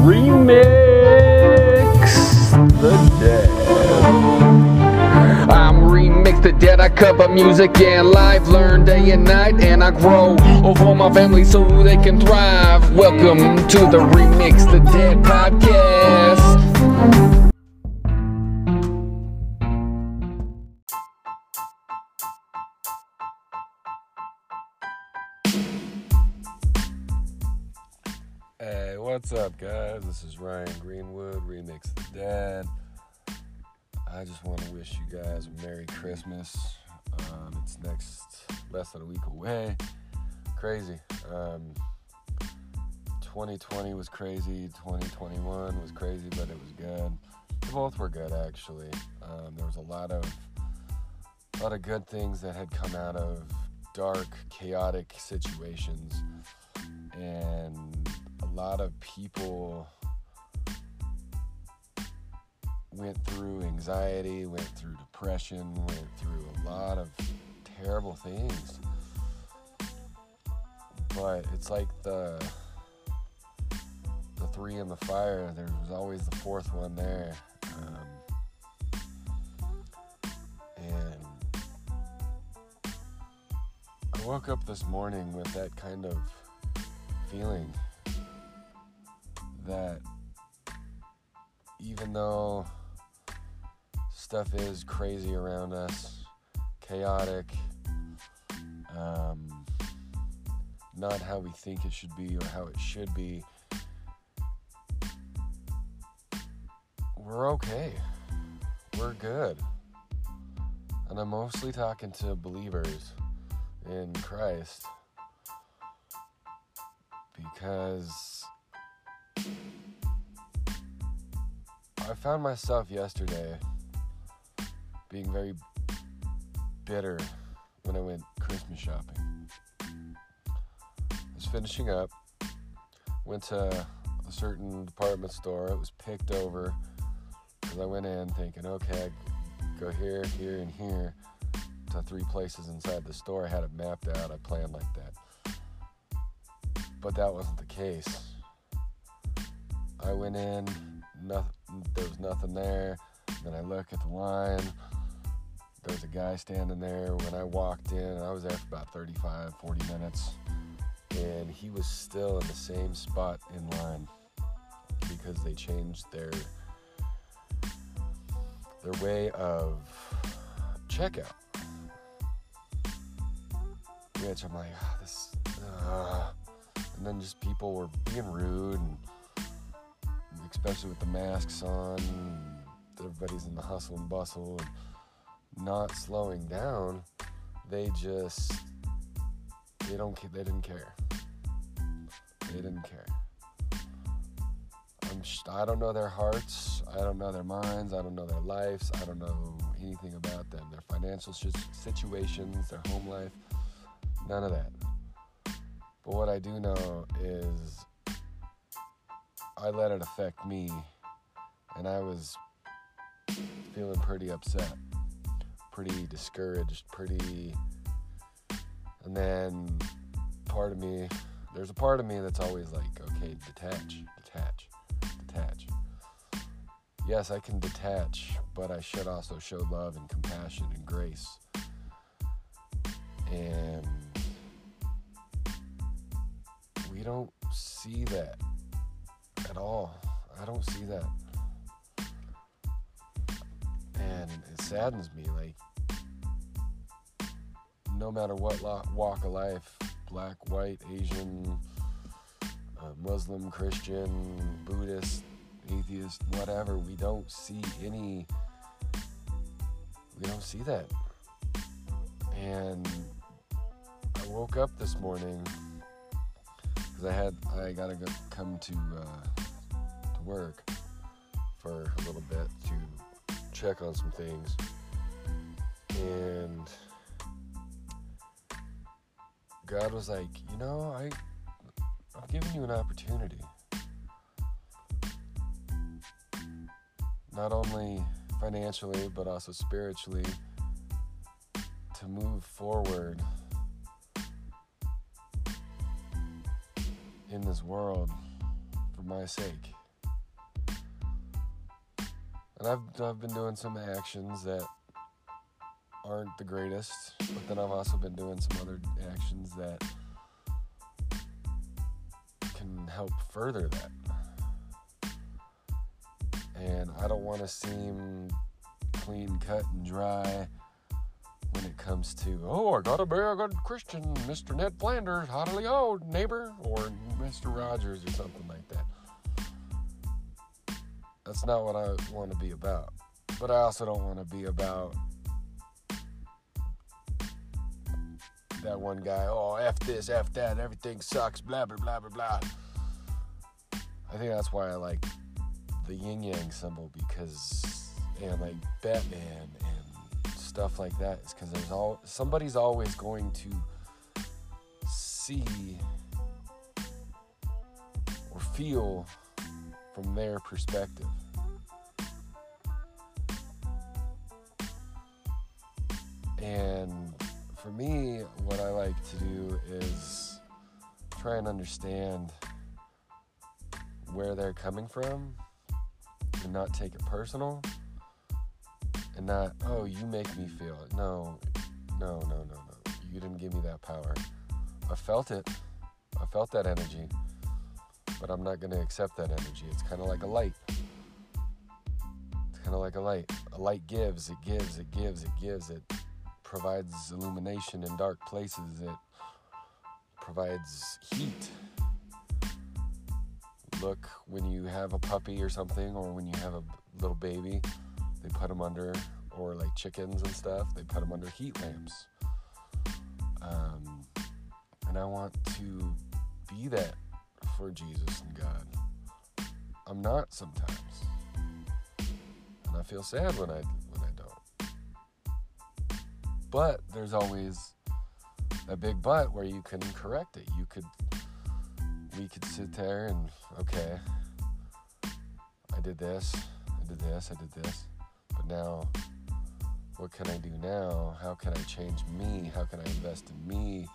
Remix the Dad. I'm Remix the Dad. I cover music and life, learn day and night, and I grow over my family so they can thrive. Welcome to the Remix the Dad podcast. What's up, guys? This is Ryan Greenwood, Remix the Dad. I just want to wish you guys a Merry Christmas. Um, it's next less than a week away. Crazy. Um, 2020 was crazy. 2021 was crazy, but it was good. They both were good, actually. Um, there was a lot of a lot of good things that had come out of dark, chaotic situations, and lot of people went through anxiety, went through depression, went through a lot of terrible things. But it's like the the three in the fire. There was always the fourth one there, um, and I woke up this morning with that kind of feeling that even though stuff is crazy around us, chaotic, um, not how we think it should be or how it should be, we're okay. We're good. And I'm mostly talking to believers in Christ because I found myself yesterday being very bitter when I went Christmas shopping. I was finishing up, went to a certain department store. It was picked over because I went in thinking, okay, go here, here, and here to three places inside the store. I had it mapped out. I planned like that. But that wasn't the case. I went in, nothing, there was nothing there. Then I look at the line. There's a guy standing there. When I walked in, I was there for about 35, 40 minutes. And he was still in the same spot in line because they changed their their way of checkout. Which I'm like, "Ah, this, uh. and then just people were being rude, and especially with the masks on. Everybody's in the hustle and bustle, and not slowing down. They just they don't they didn't care. They didn't care. I'm I don't know their hearts. I don't know their minds. I don't know their lives. I don't know anything about them. Their financial situations, their home life. None of that. But what I do know is I let it affect me, and I was feeling pretty upset, pretty discouraged, pretty. And then part of me, there's a part of me that's always like, okay, detach, detach, detach. Yes, I can detach, but I should also show love and compassion and grace. And we don't see that at all. I don't see that. And it saddens me. Like, no matter what walk of life black, white, Asian, uh, Muslim, Christian, Buddhist, atheist, whatever we don't see any, we don't see that. And I woke up this morning because I had I gotta go come to uh, work for a little bit to check on some things, and God was like, you know, I I've given you an opportunity. Not only financially, but also spiritually, to move forward in this world for my sake. And I've I've been doing some actions that aren't the greatest, but then I've also been doing some other actions that can help further that. And I don't want to seem clean cut and dry when it comes to, oh, I gotta be a good Christian, Mr. Ned Flanders, haughtily old neighbor, or Mr. Rogers, or something like that. That's not what I want to be about. But I also don't want to be about that one guy, oh, F this, F that, everything sucks, blah, blah, blah, blah, blah. I think that's why I like the yin yang symbol because, and like Batman and stuff like that, is because there's all, somebody's always going to see or feel from their perspective. And for me, what I like to do is try and understand where they're coming from and not take it personal and not, oh, you make me feel it. No, no, no, no, no. You didn't give me that power. I felt it. I felt that energy, but I'm not going to accept that energy. It's kind of like a light. It's kind of like a light. A light gives, it gives, it gives, it gives, it provides illumination in dark places. It provides heat. Look, when you have a puppy or something, or when you have a little baby, they put them under, or like chickens and stuff, they put them under heat lamps. Um, and I want to be that for Jesus and God. I'm not sometimes. And I feel sad when I when I don't. but there's always a big but where you can correct it. You could, we could sit there and, okay, I did this, I did this, I did this, but now what can I do now? How can I change me? How can I invest in me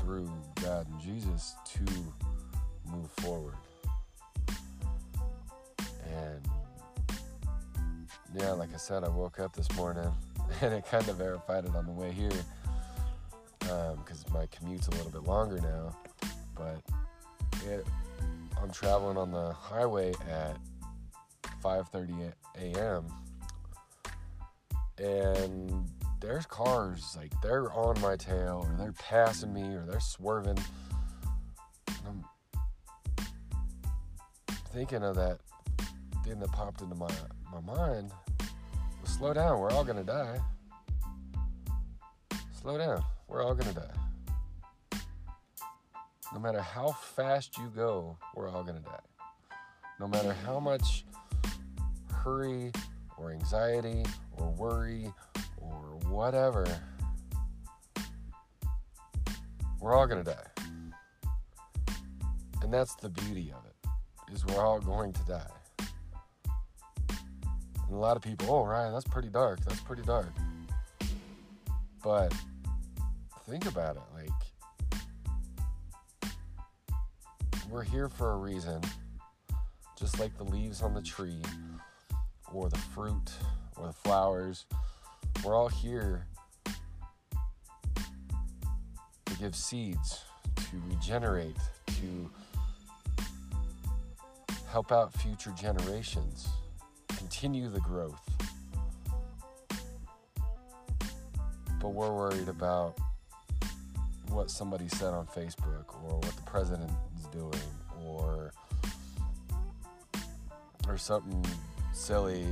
through God and Jesus to move forward? And yeah, like I said, I woke up this morning and it kind of verified it on the way here because um, my commute's a little bit longer now. But it, I'm traveling on the highway at 5:30 a.m. and there's cars like they're on my tail or they're passing me or they're swerving. And I'm thinking of that thing that popped into my my mind slow down. We're all to die. Slow down. We're all to die. No matter how fast you go, we're all to die. No matter how much hurry or anxiety or worry or whatever, we're all to die. And that's the beauty of it, is we're all going to die. And a lot of people, oh, Ryan, that's pretty dark. That's pretty dark. But think about it. Like, we're here for a reason. Just like the leaves on the tree, or the fruit, or the flowers. We're all here to give seeds, to regenerate, to help out future generations continue the growth. But we're worried about what somebody said on Facebook or what the president is doing or or something silly.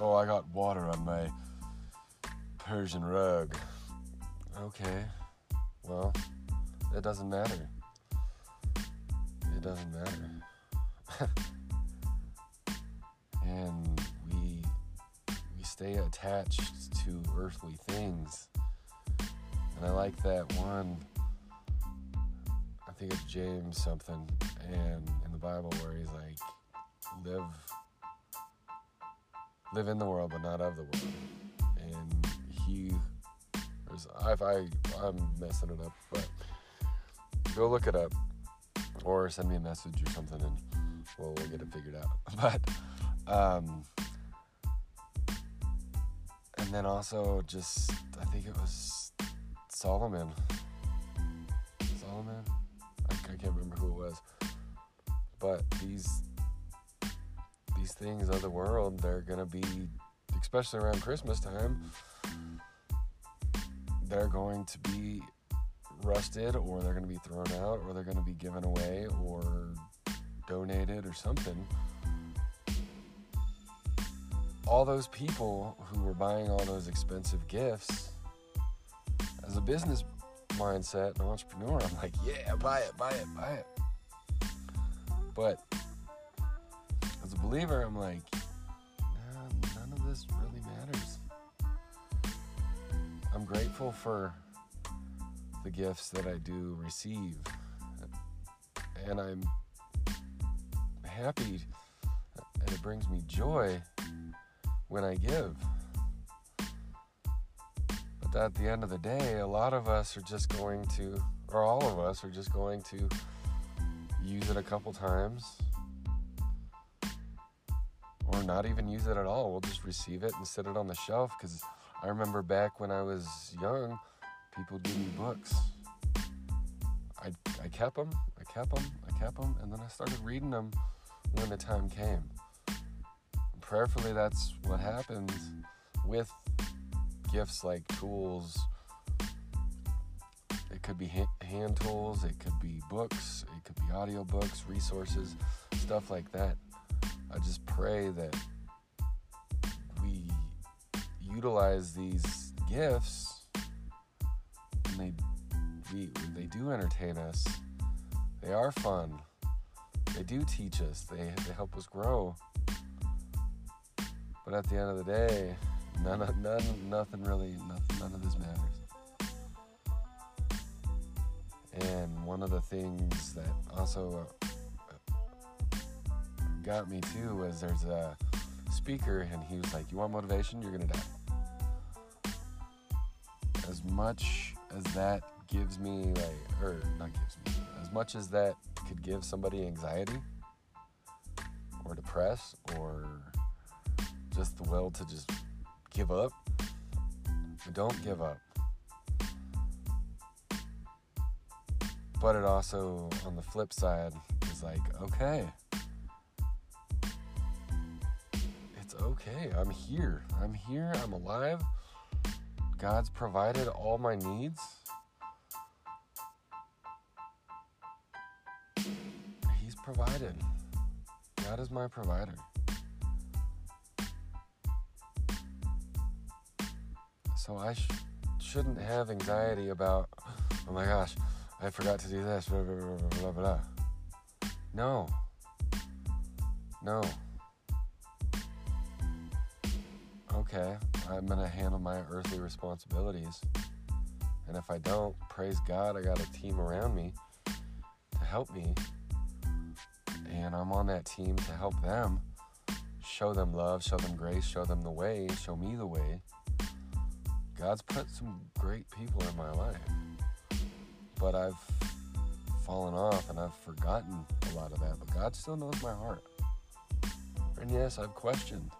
Oh, I got water on my Persian rug. Okay. Well, it doesn't matter. It doesn't matter. and we we stay attached to earthly things. And I like that one. I think it's James something, and in the Bible where he's like, live live in the world, but not of the world. And he, if I, I'm messing it up, but go look it up, or send me a message or something, and we'll, we'll get it figured out. But um, and then also just I think it was Solomon. Solomon? I, I can't remember who it was. But these these things of the world, they're gonna be especially around Christmas time, they're going to be rusted or they're going to be thrown out or they're going to be given away or donated or something. All those people who were buying all those expensive gifts, as a business mindset, an entrepreneur, I'm like, yeah, buy it, buy it, buy it. But as a believer, I'm like, nah, none of this really matters. I'm grateful for the gifts that I do receive. And I'm happy and it brings me joy when I give. But at the end of the day, a lot of us are just going to, or all of us are just going to use it a couple times or not even use it at all. We'll just receive it and sit it on the shelf because I remember back when I was young, people give me books. I, I kept them, I kept them, I kept them, and then I started reading them when the time came. Prayerfully, that's what happens with gifts like tools. It could be hand tools, it could be books, it could be audio books, resources, stuff like that. I just pray that we utilize these gifts and they we, they do entertain us. They are fun. They do teach us. They, they help us grow. But at the end of the day, none of none nothing really nothing, none of this matters. And one of the things that also uh, got me too was there's a speaker and he was like, "You want motivation? You're gonna die." As much as that gives me like, or not gives me, as much as that could give somebody anxiety or depress or just the will to just give up, but don't give up. But it also, on the flip side, is like, okay, it's okay. I'm here. I'm here. I'm alive. God's provided all my needs. Provided. God is my provider. So I sh- shouldn't have anxiety about, oh my gosh, I forgot to do this, blah, blah, blah, blah, blah. No. No. okay, I'm going to handle my earthly responsibilities. And if I don't, praise God, I got a team around me to help me. And I'm on that team to help them, show them love, show them grace, show them the way, show me the way. God's put some great people in my life. But I've fallen off and I've forgotten a lot of that. But God still knows my heart. And yes, I've questioned.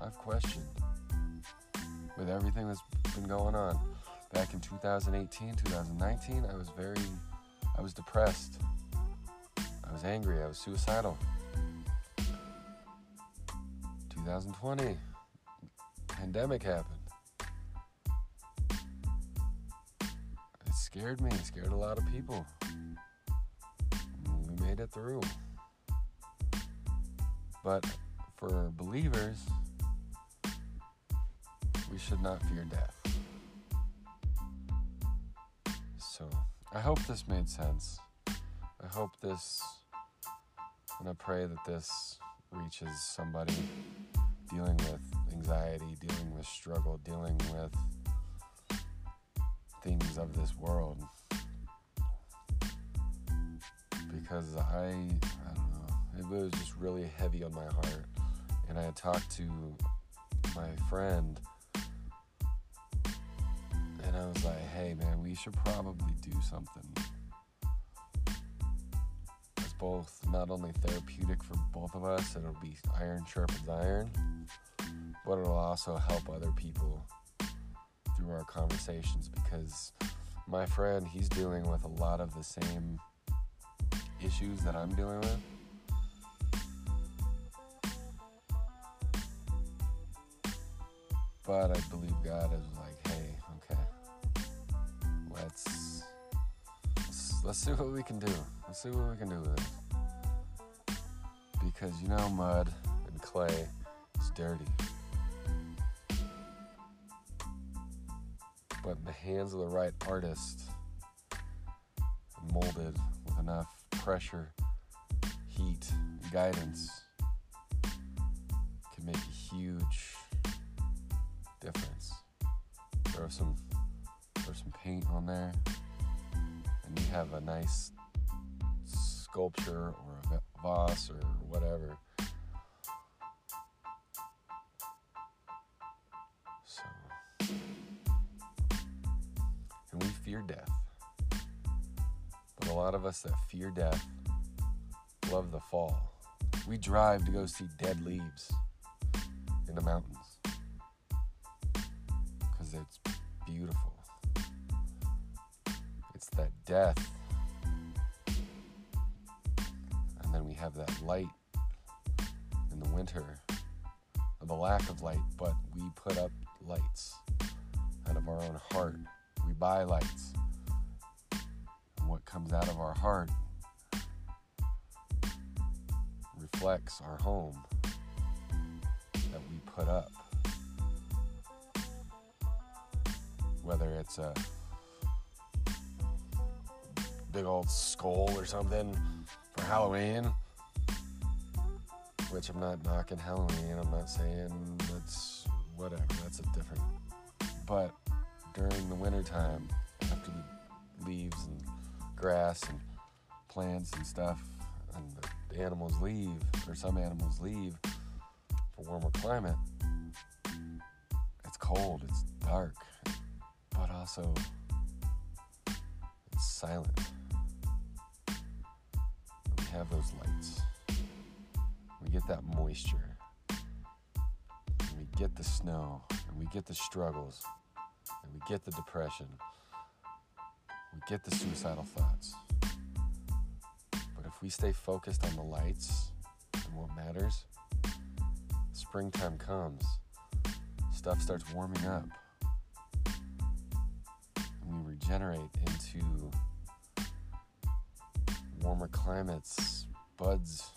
I've questioned with everything that's been going on. Back in 2018, 2019, I was very, I was depressed. I was angry. I was suicidal. 2020, pandemic happened. It scared me. It scared a lot of people. We made it through. But for believers, we should not fear death. So, I hope this made sense. I hope this, and I pray that this reaches somebody dealing with anxiety, dealing with struggle, dealing with things of this world. Because I, I don't know, it was just really heavy on my heart. And I had talked to my friend and I was like, hey man, we should probably do something. Both not only therapeutic for both of us, it'll be iron sharpens iron, but it'll also help other people through our conversations because my friend, he's dealing with a lot of the same issues that I'm dealing with. But I believe God is like, hey, okay, let's, let's see what we can do. Let's see what we can do with it. Because you know, mud and clay is dirty. But in the hands of the right artist, molded with enough pressure, heat, guidance, can make a huge difference. Throw some throw some paint on there, and you have a nice sculpture or a vase or whatever. So, and we fear death. But a lot of us that fear death love the fall. We drive to go see dead leaves in the mountains because it's beautiful. It's that death. And then we have that light in the winter, the lack of light, but we put up lights out of our own heart. We buy lights. And what comes out of our heart reflects our home that we put up. Whether it's a big old skull or something for Halloween, which I'm not knocking Halloween, I'm not saying that's whatever, that's a different. But during the wintertime, after the leaves and grass and plants and stuff, and the animals leave, or some animals leave for warmer climate, it's cold, it's dark, but also it's silent. Have those lights. We get that moisture. And we get the snow. And we get the struggles. And we get the depression. We get the suicidal thoughts. But if we stay focused on the lights and what matters, springtime comes. Stuff starts warming up. And we regenerate into warmer climates, buds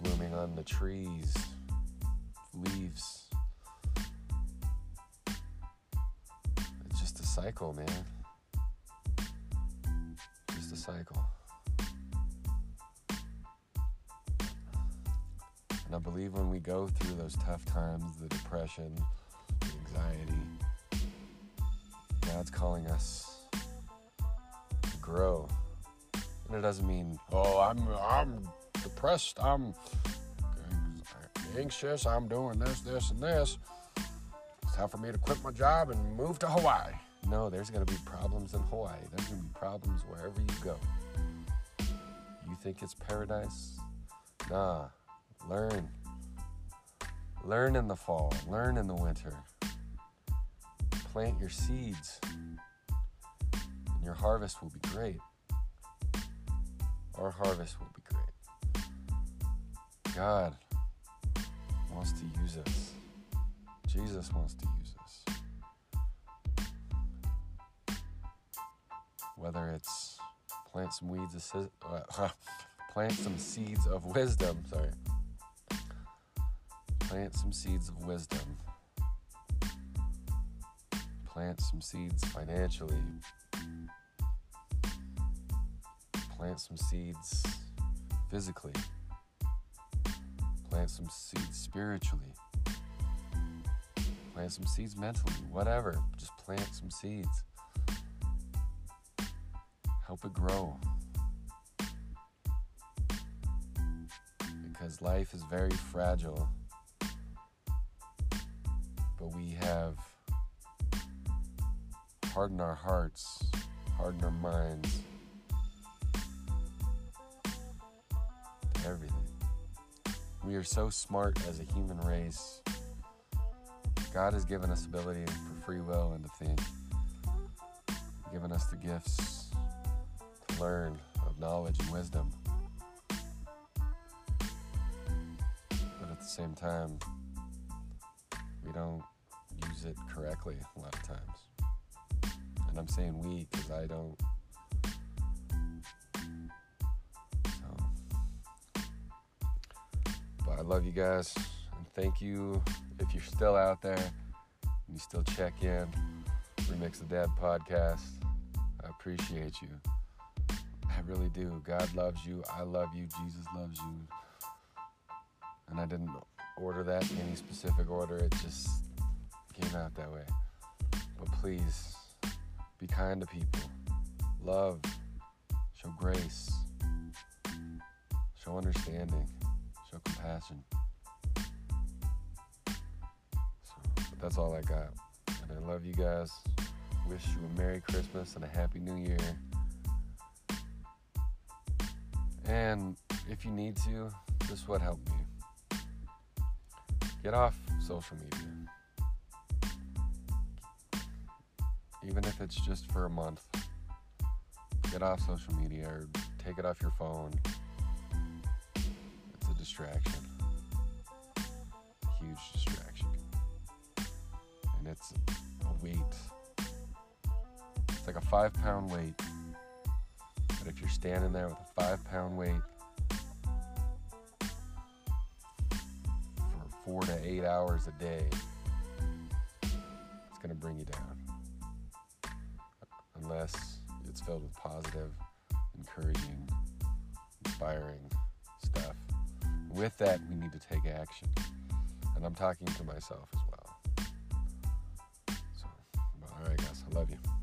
blooming on the trees, leaves. It's just a cycle, man. Just a cycle. And I believe when we go through those tough times, the depression, the anxiety, God's calling us to grow. It doesn't mean, oh, I'm I'm depressed, I'm anxious, I'm doing this, this, and this. It's time for me to quit my job and move to Hawaii. No, there's gonna be problems in Hawaii. There's gonna be problems wherever you go. You think it's paradise? Nah. Learn. Learn in the fall, learn in the winter. Plant your seeds, and your harvest will be great. Our harvest will be great. God wants to use us. Jesus wants to use us. Whether it's plant some weeds, uh, plant some seeds of wisdom. Sorry. Plant some seeds of wisdom. Plant some seeds financially. Plant some seeds physically. Plant some seeds spiritually. Plant some seeds mentally. Whatever. Just plant some seeds. Help it grow. Because life is very fragile. But we have hardened our hearts, hardened our minds We are so smart as a human race. God has given us ability for free will and to think, given us the gifts to learn of knowledge and wisdom. But at the same time, we don't use it correctly a lot of times. And I'm saying we because I don't. Love you guys and thank you if you're still out there and you still check in. Remix the Dad podcast. I appreciate you. I really do. God loves you. I love you. Jesus loves you. And I didn't order that in any specific order. It just came out that way. But please be kind to people. Love. Show grace. Show understanding. Show compassion. So, that's all I got. And I love you guys. Wish you a Merry Christmas and a Happy New Year. And if you need to, this would help me. Get off social media. Even if it's just for a month. Get off social media or take it off your phone. Distraction. Huge distraction. And it's a weight. It's like a five pound weight. But if you're standing there with a five pound weight for four to eight hours a day, it's going to bring you down. Unless it's filled with positive, encouraging, inspiring with that, we need to take action. And I'm talking to myself as well. So, all right, guys, I love you.